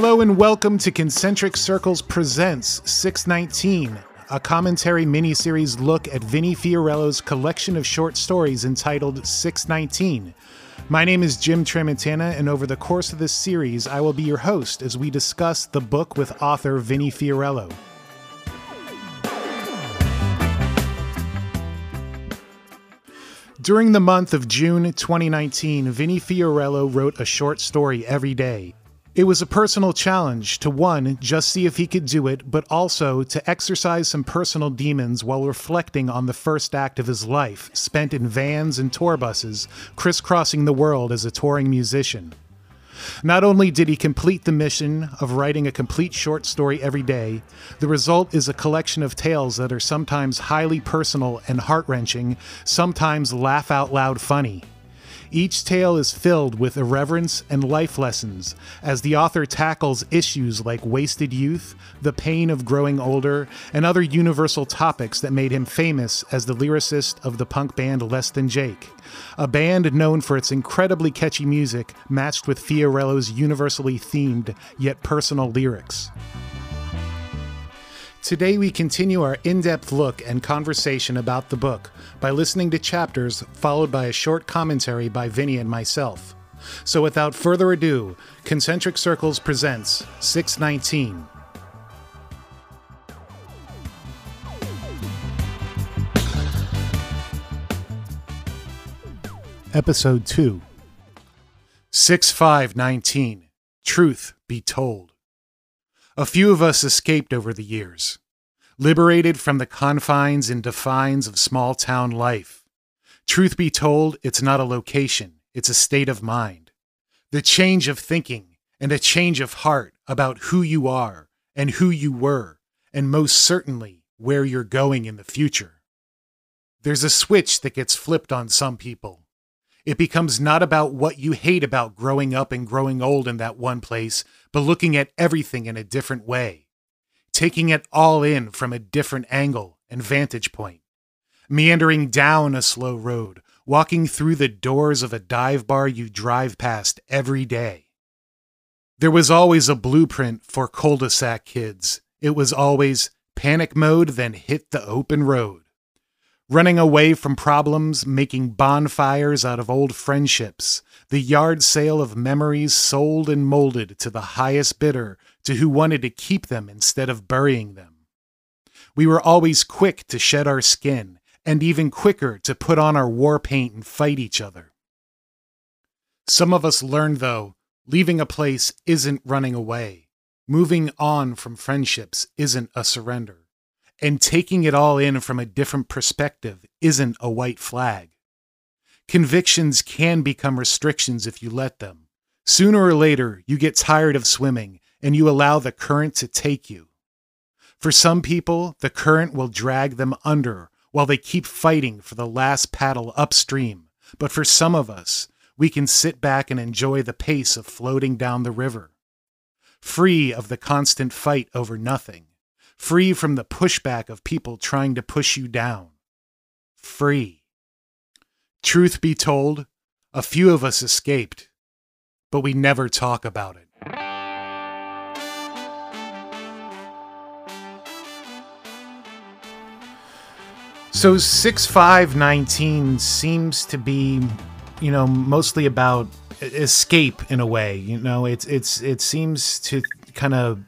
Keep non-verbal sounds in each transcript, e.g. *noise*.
Hello and welcome to Concentric Circles Presents 619, a commentary miniseries look at Vinnie Fiorello's collection of short stories entitled 619. My name is Jim Tramontana, and over the course of this series, I will be your host as we discuss the book with author Vinnie Fiorello. During the month of June 2019, Vinnie Fiorello wrote a short story every day. It was a personal challenge to one, just see if he could do it, but also to exercise some personal demons while reflecting on the first act of his life, spent in vans and tour buses, crisscrossing the world as a touring musician. Not only did he complete the mission of writing a complete short story every day, the result is a collection of tales that are sometimes highly personal and heart wrenching, sometimes laugh out loud funny. Each tale is filled with irreverence and life lessons as the author tackles issues like wasted youth, the pain of growing older, and other universal topics that made him famous as the lyricist of the punk band Less Than Jake, a band known for its incredibly catchy music matched with Fiorello's universally themed yet personal lyrics. Today, we continue our in depth look and conversation about the book by listening to chapters followed by a short commentary by Vinnie and myself. So, without further ado, Concentric Circles presents 619. Episode 2 6519 Truth Be Told. A few of us escaped over the years, liberated from the confines and defines of small town life. Truth be told, it's not a location, it's a state of mind. The change of thinking and a change of heart about who you are and who you were, and most certainly where you're going in the future. There's a switch that gets flipped on some people. It becomes not about what you hate about growing up and growing old in that one place, but looking at everything in a different way, taking it all in from a different angle and vantage point, meandering down a slow road, walking through the doors of a dive bar you drive past every day. There was always a blueprint for cul de sac kids. It was always panic mode, then hit the open road running away from problems, making bonfires out of old friendships, the yard sale of memories sold and molded to the highest bidder to who wanted to keep them instead of burying them. We were always quick to shed our skin, and even quicker to put on our war paint and fight each other. Some of us learned, though, leaving a place isn't running away. Moving on from friendships isn't a surrender and taking it all in from a different perspective isn't a white flag. Convictions can become restrictions if you let them. Sooner or later, you get tired of swimming and you allow the current to take you. For some people, the current will drag them under while they keep fighting for the last paddle upstream. But for some of us, we can sit back and enjoy the pace of floating down the river, free of the constant fight over nothing free from the pushback of people trying to push you down. Free. Truth be told, a few of us escaped, but we never talk about it. So 6519 seems to be, you know, mostly about escape in a way. You know, it's it's it seems to kind of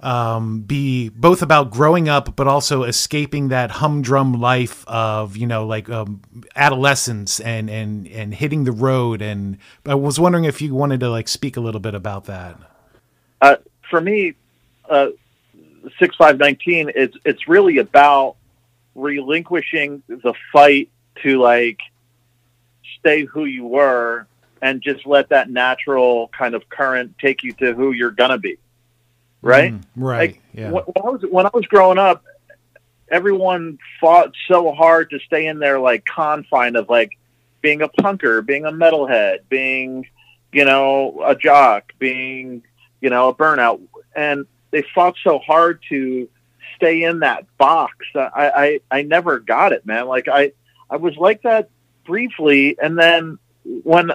um, be both about growing up, but also escaping that humdrum life of you know like um, adolescence and and and hitting the road. And I was wondering if you wanted to like speak a little bit about that. Uh, for me, uh, six five nineteen. It's it's really about relinquishing the fight to like stay who you were and just let that natural kind of current take you to who you're gonna be right? Mm, right. Like, yeah. When, I was when I was growing up, everyone fought so hard to stay in their like confine of like being a punker, being a metalhead, being you know a jock, being you know a burnout, and they fought so hard to stay in that box. I, I I never got it, man. Like I I was like that briefly, and then when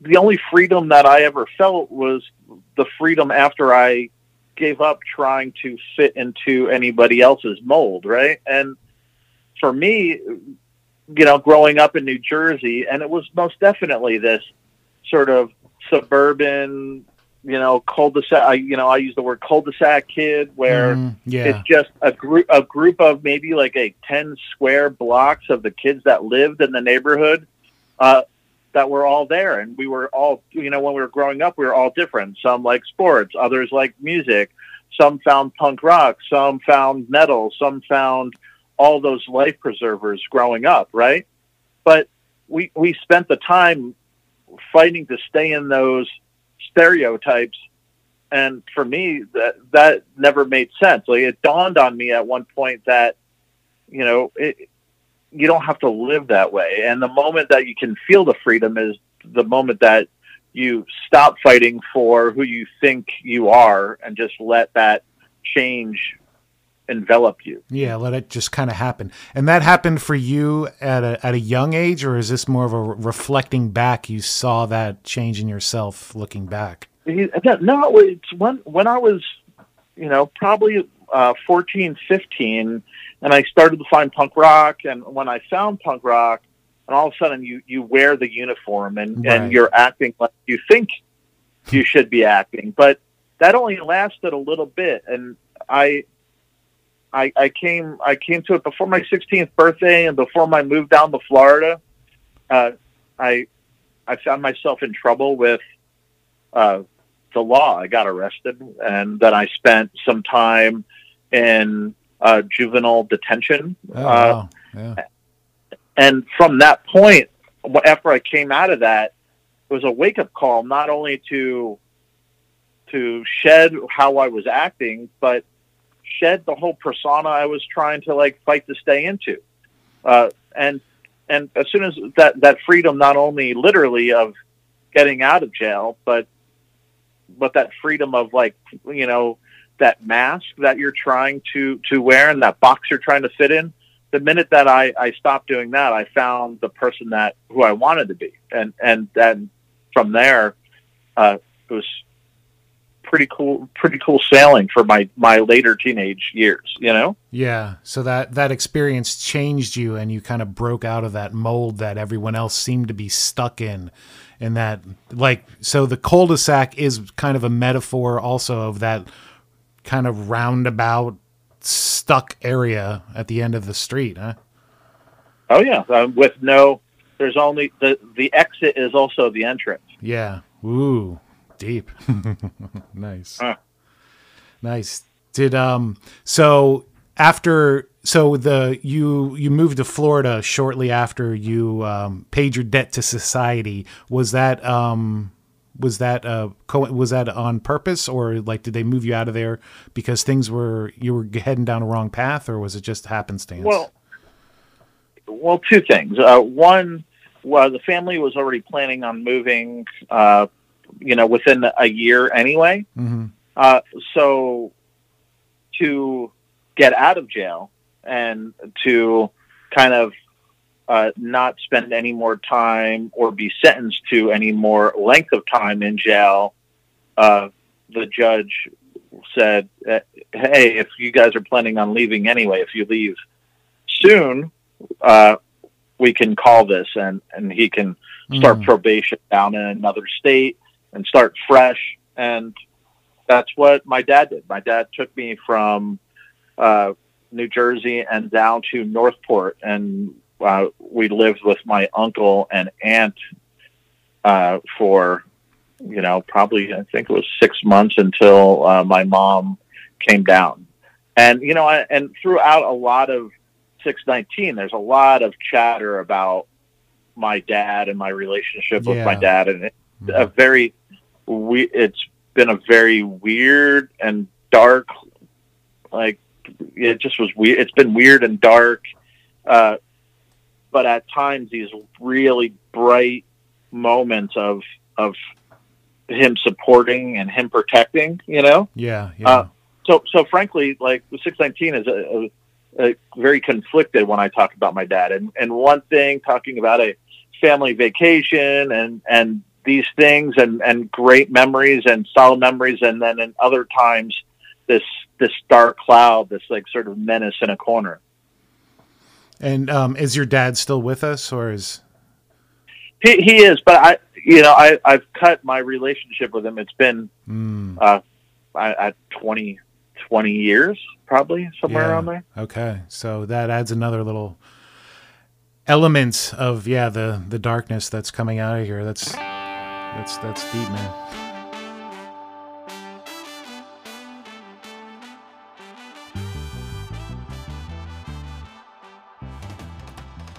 the only freedom that I ever felt was the freedom after I gave up trying to fit into anybody else's mold, right? And for me, you know, growing up in New Jersey, and it was most definitely this sort of suburban, you know, cul-de-sac. I, you know, I use the word cul-de-sac kid, where Mm, yeah. it's just a group, a group of maybe like a ten square blocks of the kids that lived in the neighborhood. Uh, that were all there and we were all you know when we were growing up we were all different some like sports others like music some found punk rock some found metal some found all those life preservers growing up right but we we spent the time fighting to stay in those stereotypes and for me that that never made sense like it dawned on me at one point that you know it, you don't have to live that way. And the moment that you can feel the freedom is the moment that you stop fighting for who you think you are and just let that change envelop you. Yeah, let it just kind of happen. And that happened for you at a at a young age, or is this more of a reflecting back? You saw that change in yourself looking back. No, it's when when I was, you know, probably uh, 14, 15, and I started to find punk rock. And when I found punk rock, and all of a sudden you you wear the uniform and Right. and you're acting like you think you should be acting, but that only lasted a little bit. And I. I, I came I came to it before my 16th birthday and before my move down to Florida. Uh, I I found myself in trouble with uh, the law. I got arrested, and then I spent some time in uh, juvenile detention. Oh, Uh, wow. Yeah. and from that point, after I came out of that, it was a wake up call not only to to shed how I was acting, but shed the whole persona I was trying to like fight to stay into. Uh, and and as soon as that that freedom, not only literally of getting out of jail, but but that freedom of like you know that mask that you're trying to to wear and that box you're trying to fit in the minute that I, I stopped doing that, I found the person that who I wanted to be, and and then from there, uh, it was pretty cool, pretty cool sailing for my my later teenage years. You know, Yeah. So that that experience changed you, and you kind of broke out of that mold that everyone else seemed to be stuck in, and that like so the cul-de-sac is kind of a metaphor also of that kind of roundabout stuck area at the end of the street, huh? oh yeah, um, with no, there's only the the exit is also the entrance. Yeah. Ooh, deep. *laughs* nice. Huh. Nice. Did um so after so the you you moved to Florida shortly after you um paid your debt to society. Was that um was that uh co- was that on purpose or like did they move you out of there because things were you were heading down a wrong path or was it just happenstance? Well, well, two things. Uh, one, well, the family was already planning on moving, uh, you know, within a year anyway. hmm Uh, so to get out of jail and to kind of uh, not spend any more time or be sentenced to any more length of time in jail, uh, the judge said, uh, "Hey, if you guys are planning on leaving anyway, if you leave soon, uh, we can call this and and he can start Mm. probation down in another state and start fresh." And that's what my dad did. My dad took me from uh, New Jersey and down to Northport, and uh, we lived with my uncle and aunt uh, for you know probably I think it was six months until uh, my mom came down. And you know, I, and throughout a lot of 619, there's a lot of chatter about my dad and my relationship with my dad, and it, a very we it's been a very weird and dark like it just was weird it's been weird and dark uh but at times these really bright moments of of him supporting and him protecting you know Yeah, yeah. Uh, so so frankly, like six nineteen is a, a, a very conflicted when I talk about my dad, and and one thing talking about a family vacation and and these things and and great memories and solid memories, and then in other times this this dark cloud, this like sort of menace in a corner. And um, is your dad still with us, or is he? He is, but I, you know, I I've cut my relationship with him. It's been mm. uh, at 20, 20 years, probably somewhere yeah. around there. Okay, so that adds another little element of yeah the the darkness that's coming out of here. That's that's that's deep, man.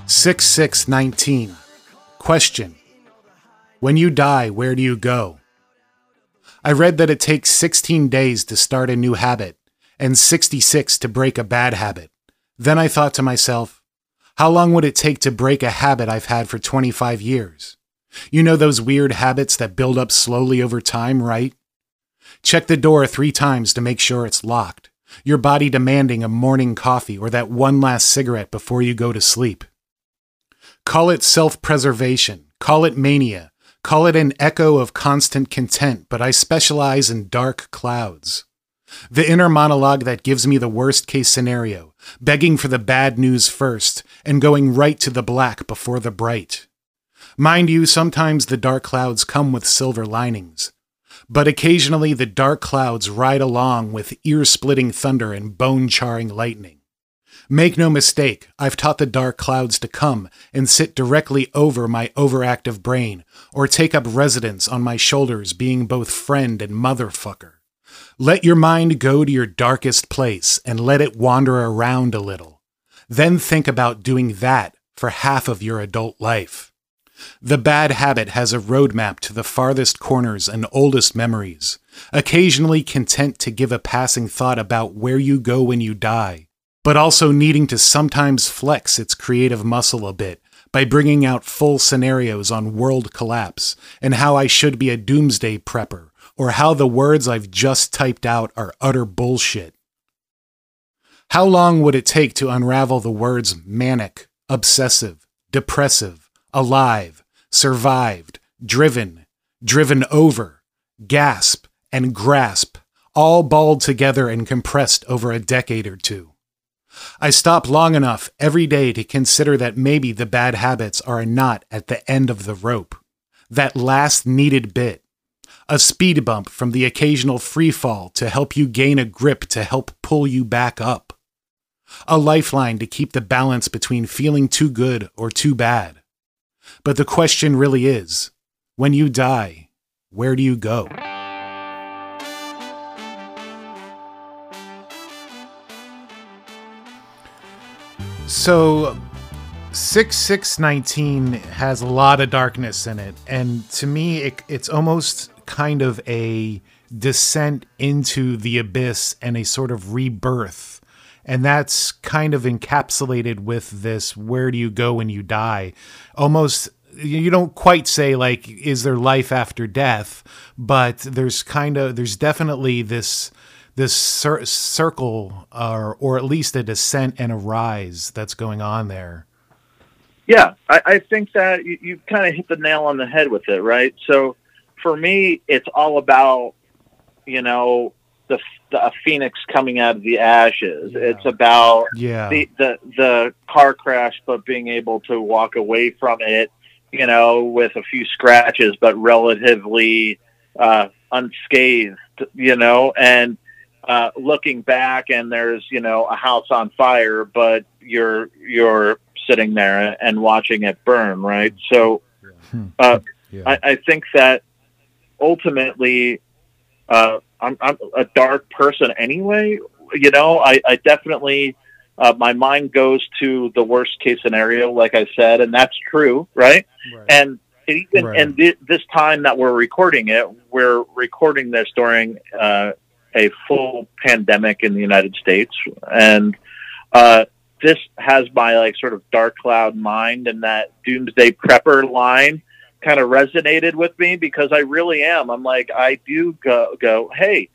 Six six nineteen. Question. When you die, where do you go? I read that it takes 16 days to start a new habit and 66 to break a bad habit. Then I thought to myself, how long would it take to break a habit I've had for 25 years? You know those weird habits that build up slowly over time, right? Check the door three times to make sure it's locked, your body demanding a morning coffee or that one last cigarette before you go to sleep. Call it self preservation, call it mania, call it an echo of constant content, but I specialize in dark clouds. The inner monologue that gives me the worst case scenario, begging for the bad news first and going right to the black before the bright. Mind you, sometimes the dark clouds come with silver linings. But occasionally the dark clouds ride along with ear splitting thunder and bone charring lightning. Make no mistake, I've taught the dark clouds to come and sit directly over my overactive brain, or take up residence on my shoulders, being both friend and motherfucker. Let your mind go to your darkest place and let it wander around a little. Then think about doing that for half of your adult life. The bad habit has a roadmap to the farthest corners and oldest memories, occasionally content to give a passing thought about where you go when you die, but also needing to sometimes flex its creative muscle a bit by bringing out full scenarios on world collapse and how I should be a doomsday prepper or how the words I've just typed out are utter bullshit. How long would it take to unravel the words manic, obsessive, depressive, alive, survived, driven, driven over, gasp, and grasp, all balled together and compressed over a decade or two? I stop long enough every day to consider that maybe the bad habits are a knot at the end of the rope. That last needed bit. A speed bump from the occasional free fall to help you gain a grip to help pull you back up. A lifeline to keep the balance between feeling too good or too bad. But the question really is when you die, where do you go? So 6619 has a lot of darkness in it and to me it, it's almost kind of a descent into the abyss and a sort of rebirth and that's kind of encapsulated with this where do you go when you die? Almost you don't quite say like is there life after death? But there's kind of there's definitely this this cir- circle or or at least a descent and a rise that's going on there. Yeah i, I think that you, you kind of hit the nail on the head with it right? So for me it's all about you know the, the a phoenix coming out of the ashes. Yeah. It's about yeah. the, the the car crash, but being able to walk away from it, you know, with a few scratches, but relatively uh, unscathed, you know, and uh, looking back and there's you know a house on fire, but you're you're sitting there and watching it burn, right? So, hmm. uh, yeah. I, I think that ultimately uh, I'm, I'm a dark person anyway. You know, I, I definitely uh, my mind goes to the worst case scenario, like I said, and that's true, right? right. And even right. and th- this time that we're recording it, we're recording this during uh, a full pandemic in the United States, and uh, this has my like sort of dark cloud mind and that doomsday prepper line kind of resonated with me because I really am. I'm like, I do go, go, hey,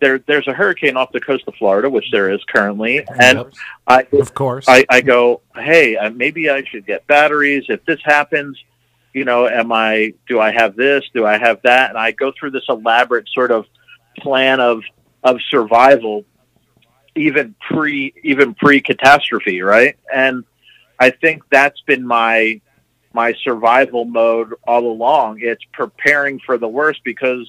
there there's a hurricane off the coast of Florida, which there is currently, and. I Of course. I, I go, hey, maybe I should get batteries. If this happens, you know, am I? Do I have this? Do I have that? And I go through this elaborate sort of plan of of survival, even pre even pre catastrophe, right? And I think that's been my my survival mode all along. It's preparing for the worst because,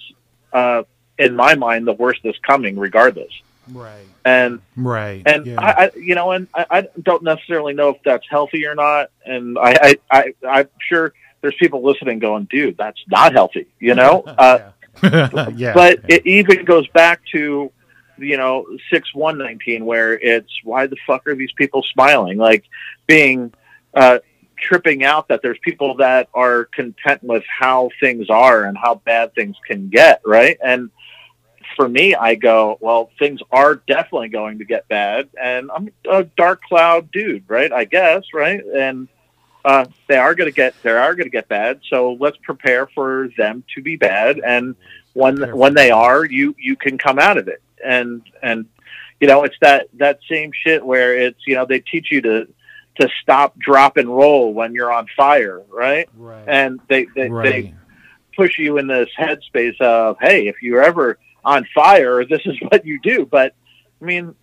uh, in my mind, the worst is coming regardless. right. And Right. and yeah. I, I, you know, and I, I don't necessarily know if that's healthy or not. And I, I, I, I'm sure there's people listening going, dude, that's not healthy, you know? *laughs* Uh, yeah. *laughs* yeah. but it even goes back to, you know, six one nineteen, where it's why the fuck are these people smiling? Like being, uh, tripping out that there's people that are content with how things are and how bad things can get, right? And for me, I go, well, things are definitely going to get bad, and I'm a dark cloud dude, right? I guess, right? And uh, they are going to get, they are going to get bad. So let's prepare for them to be bad, and when when they are, you you can come out of it, and and you know, it's that that same shit where it's you know they teach you to to stop, drop, and roll when you're on fire, right? right. And they they, they push you in this headspace of, hey, if you're ever on fire, this is *laughs* what you do. But I mean,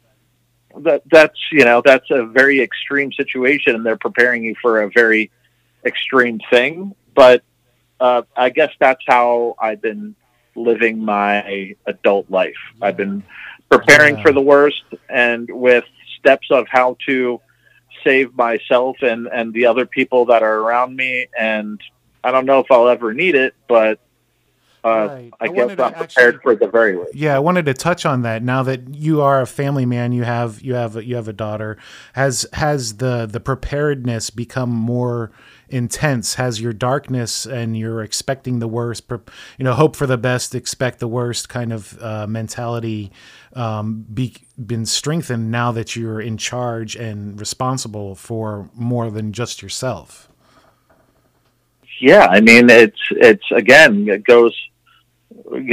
that that's you know that's a very extreme situation, and they're preparing you for a very extreme thing. But uh, I guess that's how I've been living my adult life. I've been preparing Yeah. for the worst, and with steps of how to save myself and and the other people that are around me. And I don't know if I'll ever need it, but uh, Right. I, I guess I'm prepared actually- for the very least. Yeah, I wanted to touch on that. Now that you are a family man, you have you have you have a daughter. Has has the the preparedness become more intense? Has your darkness and you're expecting the worst, you know, hope for the best, expect the worst kind of uh, mentality um, be, been strengthened now that you're in charge and responsible for more than just yourself? Yeah, I mean, it's it's again, it goes.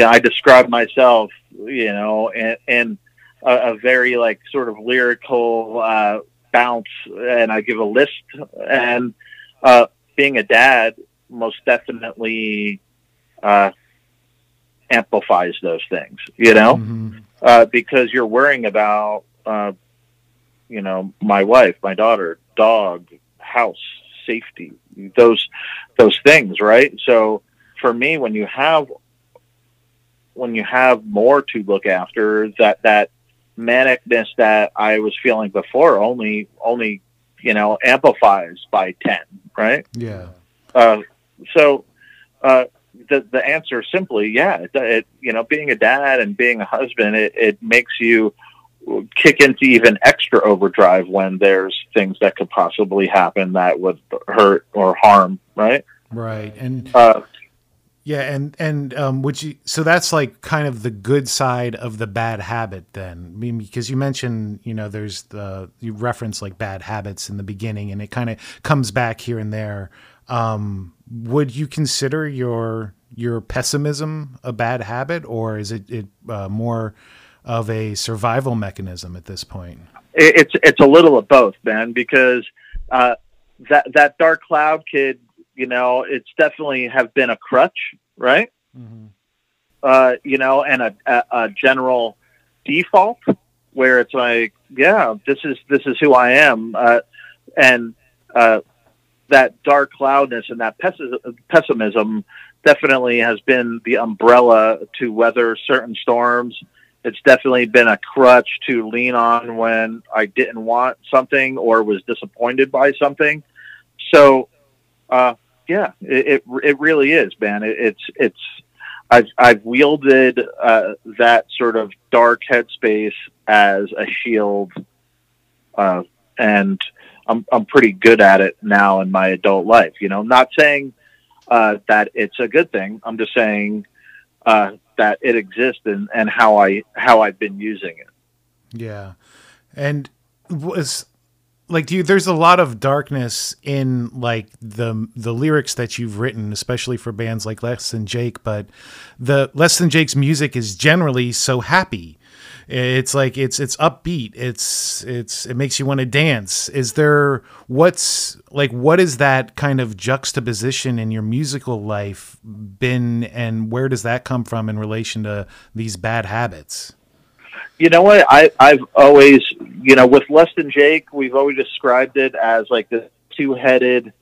I describe myself, you know, in, in a, a very like sort of lyrical uh, bounce, and I give a list. And uh, being a dad most definitely uh, amplifies those things, you know, Mhm. uh, because you're worrying about, uh, you know, my wife, my daughter, dog, house, safety, those those things, right? So for me, when you have when you have more to look after, that that manicness that I was feeling before only only you know amplifies by ten, right? Yeah. Uh, so uh, the the answer is simply, yeah, it, it you know being a dad and being a husband, it, it makes you kick into even extra overdrive when there's things that could possibly happen that would hurt or harm, right? Right. And Uh, Yeah, and and um, would you? So that's like kind of the good side of the bad habit, then. I mean, because you mentioned, you know, there's the you reference like bad habits in the beginning, and it kind of comes back here and there. Um, would you consider your your pessimism a bad habit, or is it it uh, more of a survival mechanism at this point? it's it's a little of both, man, because uh, that that dark cloud kid, you know, it's definitely have been a crutch, right? uh, you know, and a, a, a general default where it's like, yeah, this is this is who I am, uh, and uh, that dark cloudness and that pessimism definitely has been the umbrella to weather certain storms. It's definitely been a crutch to lean on when I didn't want something or was disappointed by something. So, uh, yeah, it, it really is, man. It, it's it's I've I've wielded uh, that sort of dark headspace as a shield, uh, and I'm I'm pretty good at it now in my adult life. You know, not saying uh, that it's a good thing. I'm just saying uh, that it exists and, and how I how I've been using it. Yeah. And was like do you there's a lot of darkness in like the the lyrics that you've written especially for bands like Less Than Jake but the Less Than Jake's music is generally so happy. It's like it's it's upbeat. It's it's it makes you want to dance. Is there what's like what is that kind of juxtaposition in your musical life been and where does that come from in relation to these bad habits? You know what? I I've always you know with Less Than Jake, we've always described it as like this two headed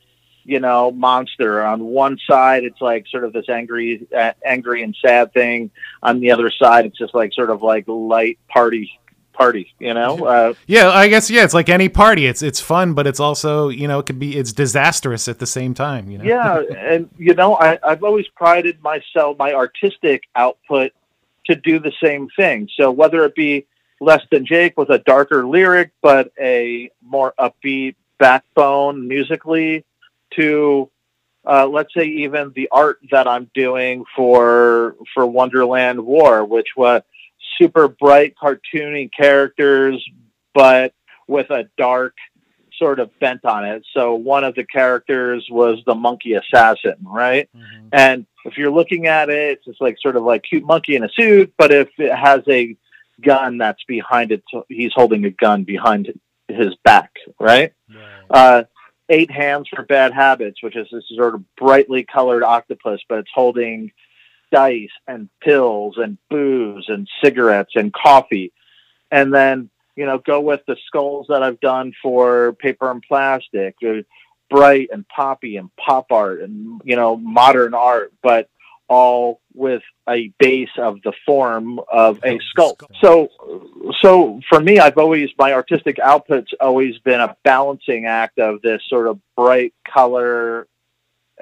you know, monster. On one side, it's like sort of this angry, uh, angry and sad thing. On the other side, it's just like sort of like light party, party. You know? Uh, yeah, I guess yeah. It's like any party. It's it's fun, but it's also you know it could be it's disastrous at the same time. You know? Yeah, *laughs* and you know I, I've always prided myself, my artistic output, to do the same thing. So whether it be less than Jake with a darker lyric, but a more upbeat backbone musically to uh, let's say even the art that I'm doing for for Wonderland War, which was super bright, cartoony characters, but with a dark sort of bent on it. So one of the characters was the monkey assassin, right? Mm-hmm. And if you're looking at it, it's just like sort of like cute monkey in a suit, but if it has a gun that's behind it, he's holding a gun behind his back, right? right. Uh, Eight Hands for Bad Habits, which is this sort of brightly colored octopus, but it's holding dice and pills and booze and cigarettes and coffee. And then, you know, go with the skulls that I've done for Paper and Plastick, bright and poppy and pop art and, you know, modern art, but all with a base of the form of a skull. So, so for me, I've always my artistic output's always been a balancing act of this sort of bright color,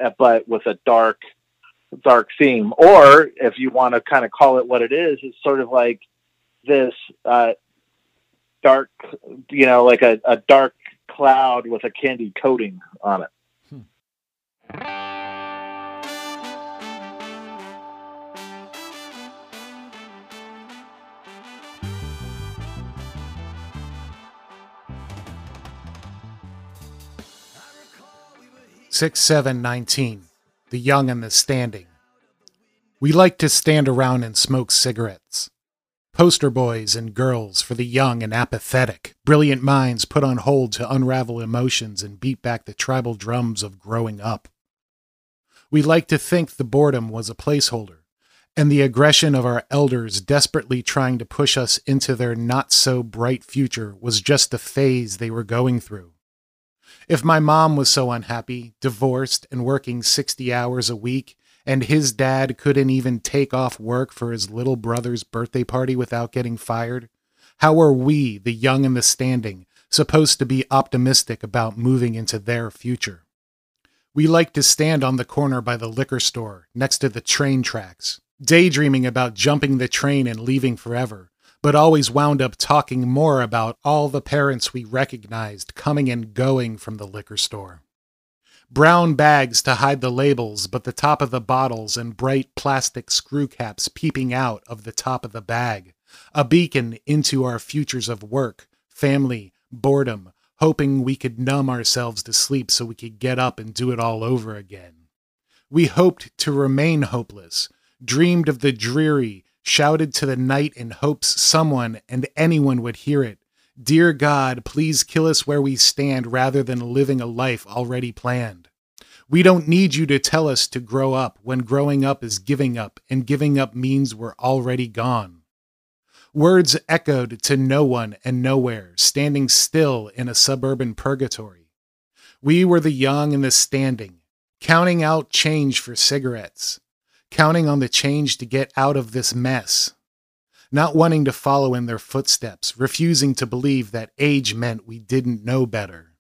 uh, but with a dark, dark theme. Or if you want to kind of call it what it is, it's sort of like this uh, dark, you know, like a, a dark cloud with a candy coating on it. Six seven nineteen, the young and the standing. We like to stand around and smoke cigarettes. Poster boys and girls for the young and apathetic, brilliant minds put on hold to unravel emotions and beat back the tribal drums of growing up. We like to think the boredom was a placeholder, and the aggression of our elders desperately trying to push us into their not so bright future was just the phase they were going through. If my mom was so unhappy, divorced, and working 60 hours a week, and his dad couldn't even take off work for his little brother's birthday party without getting fired, how are we, the young and the standing, supposed to be optimistic about moving into their future? We like to stand on the corner by the liquor store, next to the train tracks, daydreaming about jumping the train and leaving forever, but always wound up talking more about all the parents we recognized coming and going from the liquor store. Brown bags to hide the labels, but the top of the bottles and bright plastic screw caps peeping out of the top of the bag. A beacon into our futures of work, family, boredom, hoping we could numb ourselves to sleep so we could get up and do it all over again. We hoped to remain hopeless, dreamed of the dreary, shouted to the night in hopes someone and anyone would hear it. Dear God, please kill us where we stand rather than living a life already planned. We don't need you to tell us to grow up when growing up is giving up, and giving up means we're already gone. Words echoed to no one and nowhere, standing still in a suburban purgatory. We were the young and the standing, counting out change for cigarettes, counting on the change to get out of this mess, not wanting to follow in their footsteps, refusing to believe that age meant we didn't know better.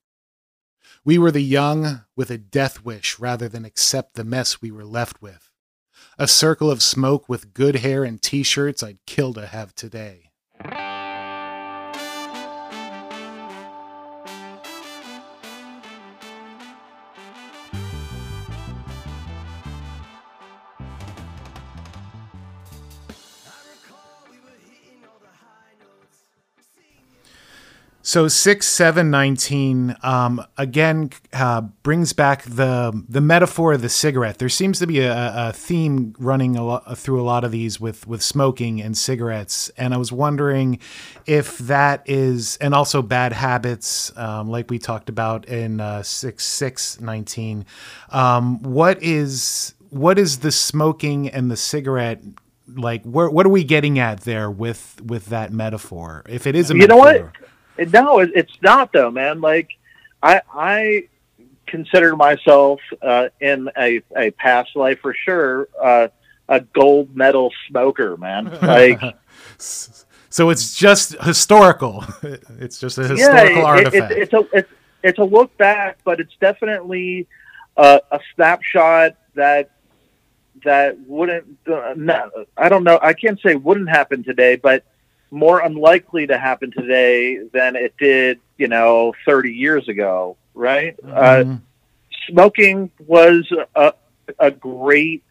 We were the young with a death wish rather than accept the mess we were left with. A circle of smoke with good hair and t shirts I'd kill to have today. So six seven nineteen um, again uh, brings back the the metaphor of the cigarette. There seems to be a, a theme running a lot, through a lot of these with with smoking and cigarettes, and I was wondering if that is, and also bad habits, um, like we talked about in uh, six six nineteen. Um, what is what is the smoking and the cigarette like? Where, what are we getting at there with with that metaphor? If it is a You know what? No, it, it's not though, man. Like I I consider myself uh, in a, a past life for sure uh, a gold medal smoker, man. *laughs* Like So it's just historical. *laughs* It's just a yeah, historical it- artifact. It, it's a it's, it's a look back, but it's definitely uh, a snapshot that that wouldn't. Uh, not, I don't know. I can't say wouldn't happen today, but more unlikely to happen today than it did, you know, 30 years ago, right? Uh, Mhm. smoking was a, a great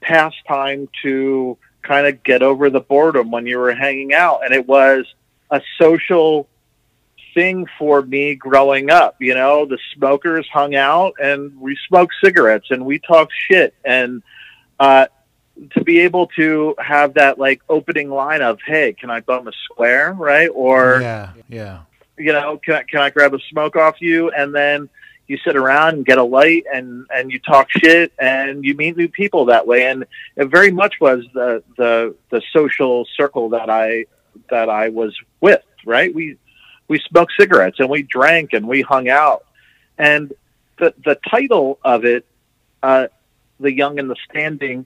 pastime to kind of get over the boredom when you were hanging out. And it was a social thing for me growing up. You know, the smokers hung out and we smoked cigarettes and we talked shit. And uh, to be able to have that like opening line of, hey, can I bum a square? Right. Or, yeah, yeah, you know, can I, can I grab a smoke off you? And then you sit around and get a light and, and you talk shit and you meet new people that way. And it very much was the, the, the social circle that I, that I was with, right? We, we smoked cigarettes and we drank and we hung out. And the, the title of it, uh, The Young and the Standing,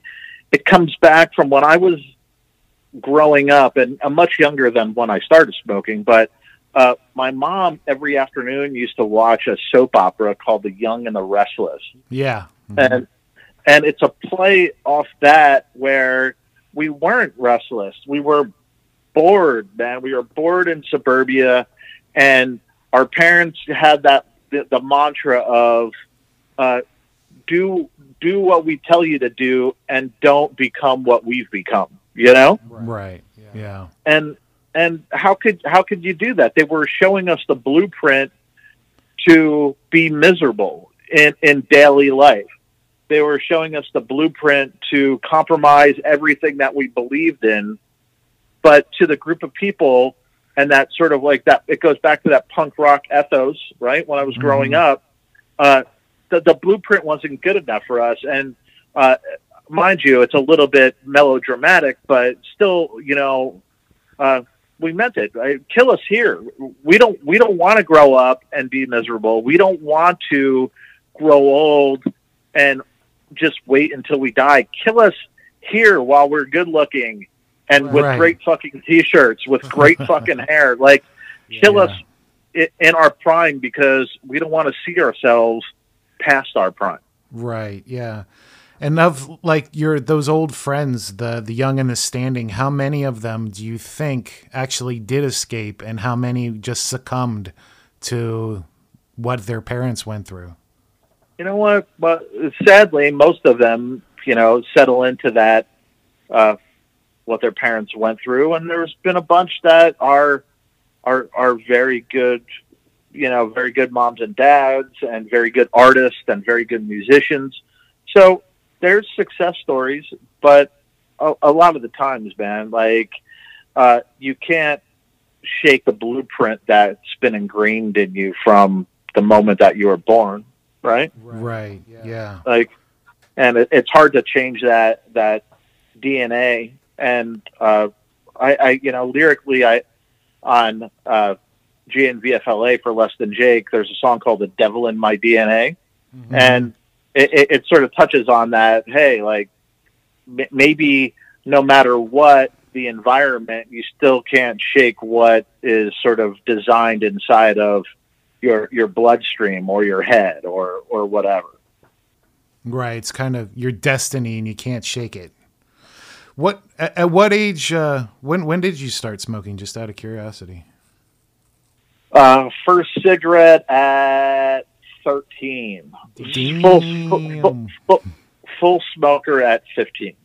it comes back from when I was growing up and I'm much younger than when I started smoking, but uh, my mom every afternoon used to watch a soap opera called The Young and the Restless, yeah. and and it's a play off that where we weren't restless, we were bored, man. We were bored in suburbia, and our parents had that the, the mantra of uh, do do what we tell you to do, and don't become what we've become. You know right. Yeah. and and how could how could you do that? They were showing us the blueprint to be miserable in in daily life. They were showing us the blueprint to compromise everything that we believed in, but to the group of people and that sort of like that it goes back to that punk rock ethos, right? When I was growing Mhm. up, uh, the the blueprint wasn't good enough for us, and uh, mind you, it's a little bit melodramatic, but still, you know, uh, we meant it. Right? Kill us here. We don't. We don't want to grow up and be miserable. We don't want to grow old and just wait until we die. Kill us here while we're good looking and with Right. great fucking t-shirts with great *laughs* fucking hair. Like, kill Yeah. us in our prime because we don't want to see ourselves past our prime. Right. Yeah. And of like your those old friends, the the young and the standing, how many of them do you think actually did escape, and how many just succumbed to what their parents went through? you know what? But sadly, most of them, you know, settle into that uh, what their parents went through, and there's been a bunch that are are are very good, you know, very good moms and dads, and very good artists, and very good musicians. So there's success stories, but a, a lot of the times, man, like uh, you can't shake the blueprint that's been ingrained in you from the moment that you were born, right? Right. Yeah. like and it, it's hard to change that that dna and uh i i you know lyrically i on uh gnvfla for less than jake there's a song called the devil in my dna Mm-hmm. and it, it, it sort of touches on that hey like m- maybe no matter what the environment you still can't shake what is sort of designed inside of your your bloodstream or your head or or whatever Right. It's kind of your destiny, and you can't shake it. What at, at what age? Uh, when when did you start smoking? Just out of curiosity. Uh, first cigarette at 13. Full, full, full, full smoker at 15.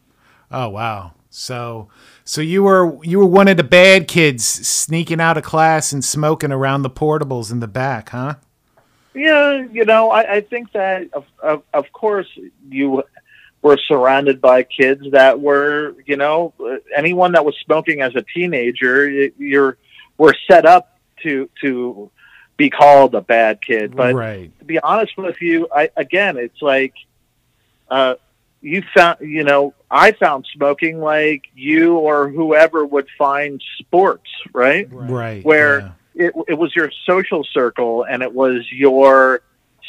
Oh wow. So, so you were you were one of the bad kids sneaking out of class and smoking around the portables in the back, huh? Yeah, you know, I, I think that of, of of course you were surrounded by kids that were, you know, anyone that was smoking as a teenager, you're were set up to to be called a bad kid. But right. to be honest with you, I again, it's like uh, you found, you know, I found smoking like you or whoever would find sports, right? Right. Where yeah. it, it was your social circle and it was your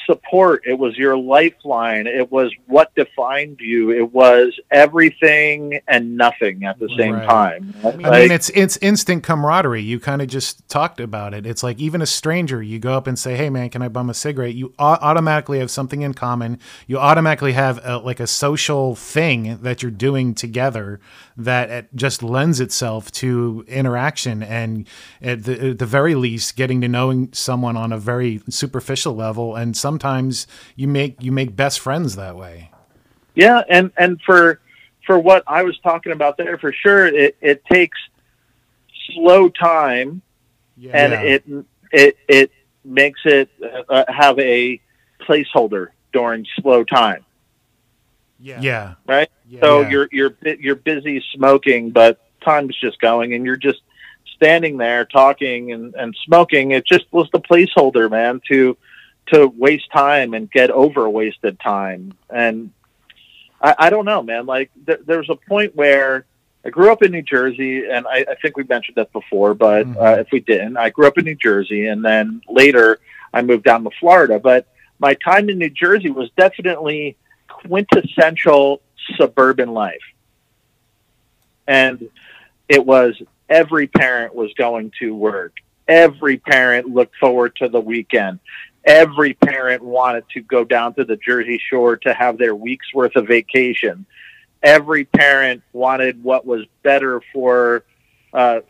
support. It was your lifeline. It was what defined you. It was everything and nothing at the same Right. time. I Like, mean, it's it's instant camaraderie. You kind of just talked about it. It's like even a stranger, you go up and say, "Hey, man, can I bum a cigarette?" You au- automatically have something in common. You automatically have a, like a social thing that you're doing together that it just lends itself to interaction and at the, at the very least, getting to knowing someone on a very superficial level. And sometimes you make you make best friends that way. Yeah, and and for for what I was talking about there, for sure, it it takes slow time, and it it it makes it uh, have a placeholder during slow time, Yeah. Yeah. right? Yeah. So Yeah. you're you're you're busy smoking, but time's just going, and you're just standing there talking and, and smoking. It just was the placeholder, man, to to waste time and get over wasted time. And I, I don't know, man. Like th- there was a point where I grew up in New Jersey, and I, I think we mentioned that before, but Mhm. uh, if we didn't, I grew up in New Jersey, and then later I moved down to Florida. But my time in New Jersey was definitely quintessential suburban life. And it was every parent was going to work. Every parent looked forward to the weekend. Every parent wanted to go down to the Jersey Shore to have their week's worth of vacation. Every parent wanted what was better for uh,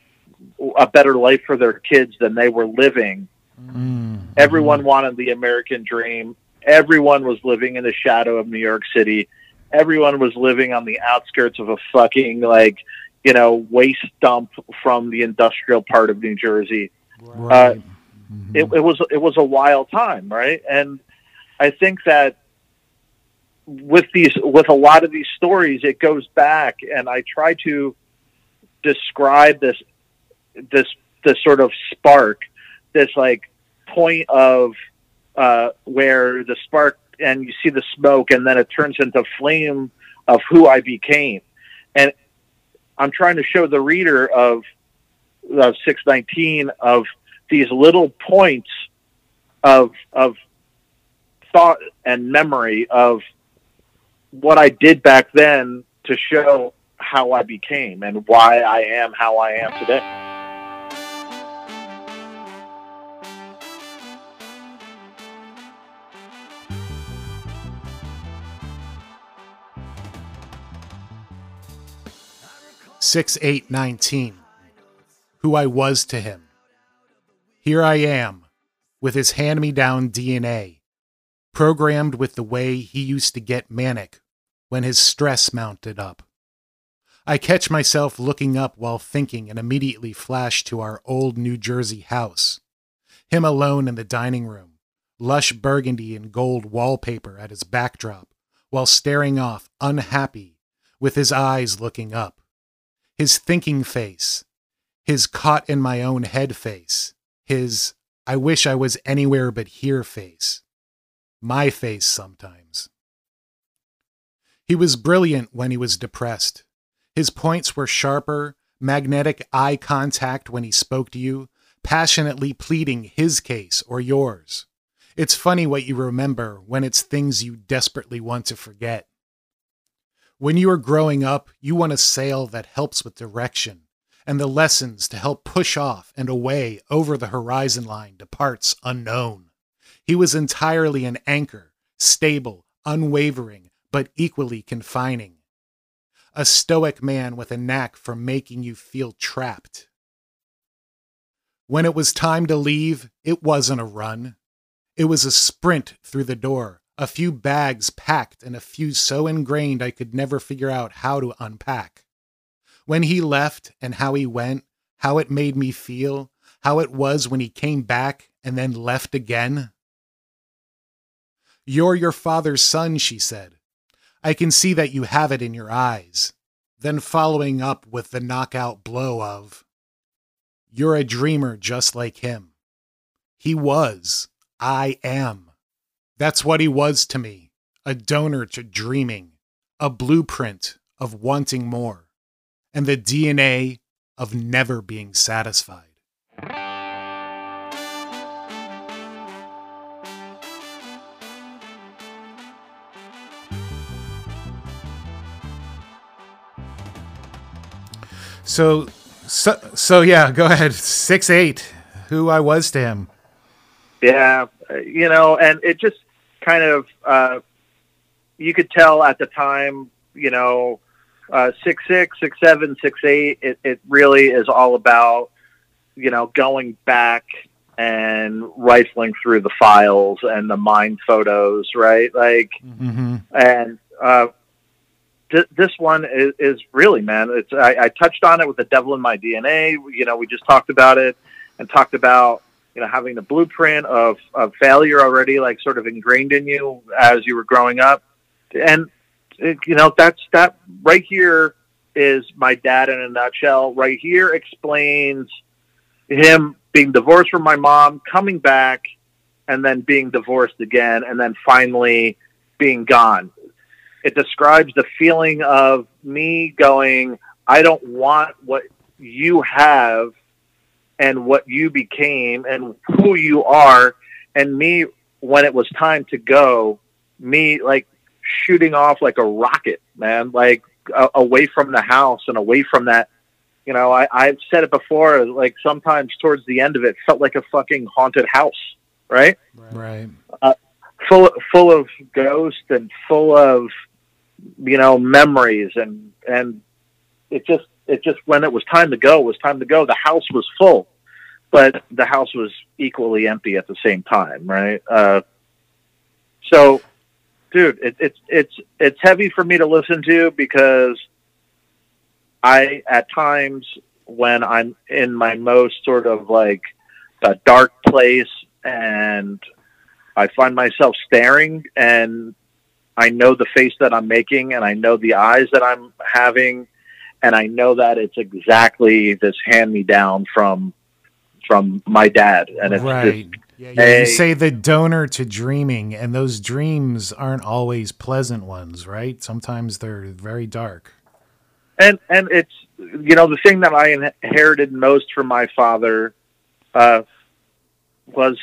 a better life for their kids than they were living. Mm, Everyone wanted the American dream. Everyone was living in the shadow of New York City. Everyone was living on the outskirts of a fucking like, you know, waste dump from the industrial part of New Jersey. Right. Mhm. It, it was it was a wild time, right? And I think that with these with a lot of these stories, it goes back, and I try to describe this this this sort of spark, this like point of uh, where the spark and you see the smoke, and then it turns into flame of who I became, and I'm trying to show the reader of of 619 of these little points of of thought and memory of what I did back then to show how I became and why I am how I am today. Six eight nineteen. Who I was to him. Here I am, with his hand me down DNA, programmed with the way he used to get manic when his stress mounted up. I catch myself looking up while thinking and immediately flash to our old New Jersey house. Him alone in the dining room, lush burgundy and gold wallpaper at his backdrop, while staring off, unhappy, with his eyes looking up. His thinking face, his caught in my own head face, his I wish I was anywhere but here face. My face sometimes. He was brilliant when he was depressed. His points were sharper, magnetic eye contact when he spoke to you, passionately pleading his case or yours. It's funny what you remember when it's things you desperately want to forget. When you are growing up, you want a sail that helps with direction and the lessons to help push off and away over the horizon line to parts unknown. He was entirely an anchor, stable, unwavering, but equally confining. A stoic man with a knack for making you feel trapped. When it was time to leave, it wasn't a run. It was a sprint through the door, a few bags packed and a few so ingrained I could never figure out how to unpack. When he left and how he went, how it made me feel, how it was when he came back and then left again? You're your father's son, she said. I can see that you have it in your eyes. Then following up with the knockout blow of, You're a dreamer just like him. He was. I am. That's what he was to me a donor to dreaming, a blueprint of wanting more, and the DNA of never being satisfied. So, so, so yeah, go ahead. Six eight, who I was to him. Yeah, you know, and it just kind of uh, you could tell at the time, you know, uh, six six, six seven, six eight. It it really is all about you know going back and rifling through the files and the mind photos, right? Like, Mm-hmm. and uh, th- this one is, is really, man. It's I, I touched on it with the devil in my DNA. You know, we just talked about it and talked about you know having the blueprint of of failure already, like sort of ingrained in you as you were growing up, and you know that's that right here is my dad in a nutshell. Right here explains him being divorced from my mom, coming back, and then being divorced again, and then finally being gone. It describes the feeling of me going, I don't want what you have and what you became and who you are, and me when it was time to go, me like shooting off like a rocket, man, like a- away from the house and away from that you know, I, I've said it before, like sometimes towards the end of it felt like a fucking haunted house, right? Right. Full full of ghosts and full of you know, memories and and it just it just when it was time to go, it was time to go. The house was full, but the house was equally empty at the same time, right? Uh so dude, it, it's it's it's heavy for me to listen to because I at times when I'm in my most sort of like a dark place and I find myself staring and I know the face that I'm making and I know the eyes that I'm having and I know that it's exactly this hand me down from from my dad and it's right. Yeah, yeah, Hey. You say the donor to dreaming, and those dreams aren't always pleasant ones, right? Sometimes they're very dark. and and it's you know the thing that I inherited most from my father uh, was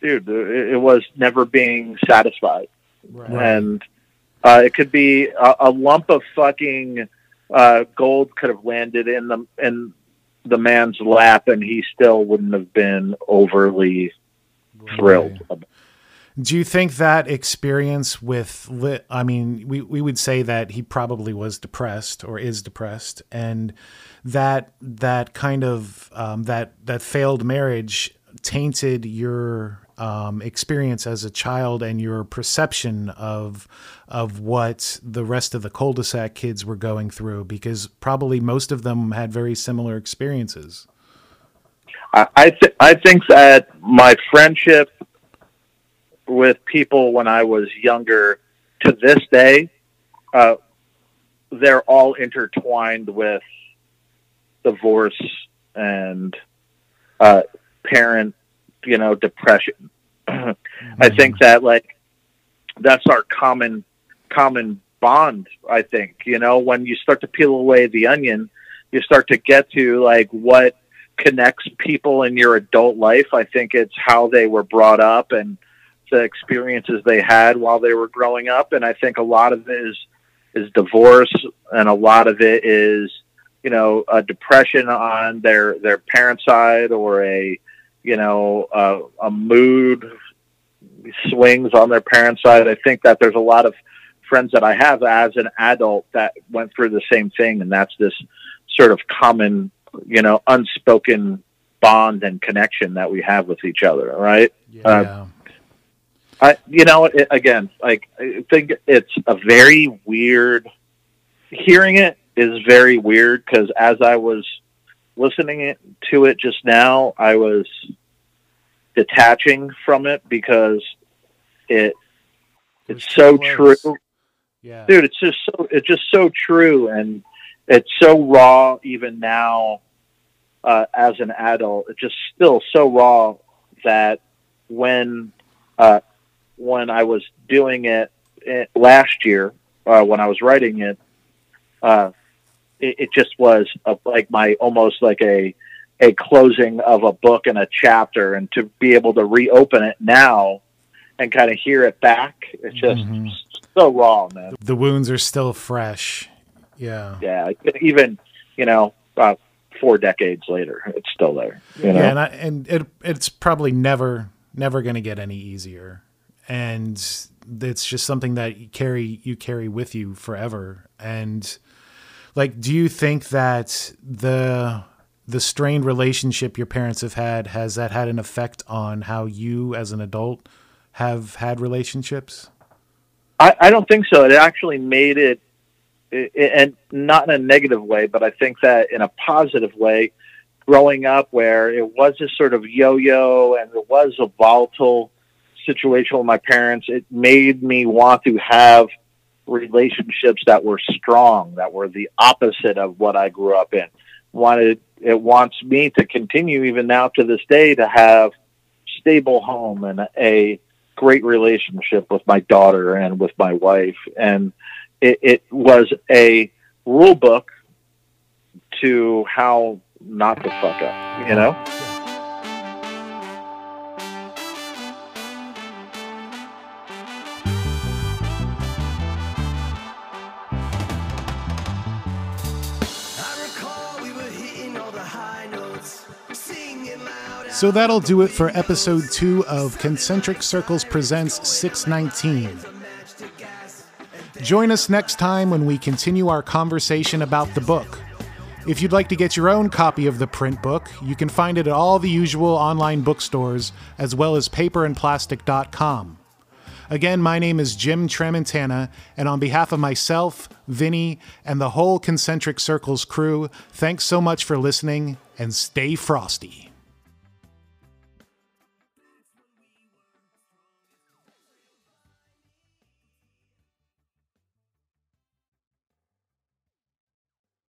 dude it, it was never being satisfied Right. and uh, it could be a, a lump of fucking uh, gold could have landed in the in the man's lap and he still wouldn't have been overly thrilled. Do you think that experience with, I mean, we, we would say that he probably was depressed or is depressed, and that that kind of um, that that failed marriage tainted your um, experience as a child and your perception of of what the rest of the cul-de-sac kids were going through, because probably most of them had very similar experiences. I I, th- I think that my friendship with people when I was younger to this day, uh, they're all intertwined with divorce and uh, parent, you know, depression. *clears throat* I think that like that's our common common bond. I think you know when you start to peel away the onion, you start to get to like what connects people in your adult life. I think it's how they were brought up and the experiences they had while they were growing up. And I think a lot of it is is divorce, and a lot of it is you know a depression on their their parent side or a you know uh, a mood swings on their parent side. I think that there's a lot of friends that I have as an adult that went through the same thing, and that's this sort of common, you know, unspoken bond and connection that we have with each other. Right? Yeah. Uh, I, you know, it, again, like I think it's a very weird. Hearing it is very weird because as I was listening it, to it just now, I was detaching from it because it it's so close. true Yeah. dude it's just so it's just so true and it's so raw even now uh, as an adult it's just still so raw that when uh, when i was doing it, it last year uh, when i was writing it uh, it, it just was a, like my almost like a a closing of a book and a chapter and to be able to reopen it now and kind of hear it back it's just Mhm. so raw man The wounds are still fresh. Yeah. yeah, even you know, uh, four decades later, it's still there. You know, Yeah, and I, and it it's probably never never going to get any easier, and it's just something that you carry you carry with you forever. And like, do you think that the the strained relationship your parents have had has that had an effect on how you as an adult have had relationships? I, I don't think so. It actually made it, and not in a negative way, but I think that in a positive way. Growing up, where it was this sort of yo-yo, and it was a volatile situation with my parents, it made me want to have relationships that were strong, that were the opposite of what I grew up in. Wanted it wants me to continue even now to this day to have stable home and a great relationship with my daughter and with my wife. And it, it was a rule book to how not to fuck up, you know? So that'll do it for episode two of Concentric Circles Presents 619. Join us next time when we continue our conversation about the book. If you'd like to get your own copy of the print book, you can find it at all the usual online bookstores as well as paperandplastick.com. Again, my name is Jim Tramontana, and on behalf of myself, Vinny, and the whole Concentric Circles crew, thanks so much for listening and stay frosty.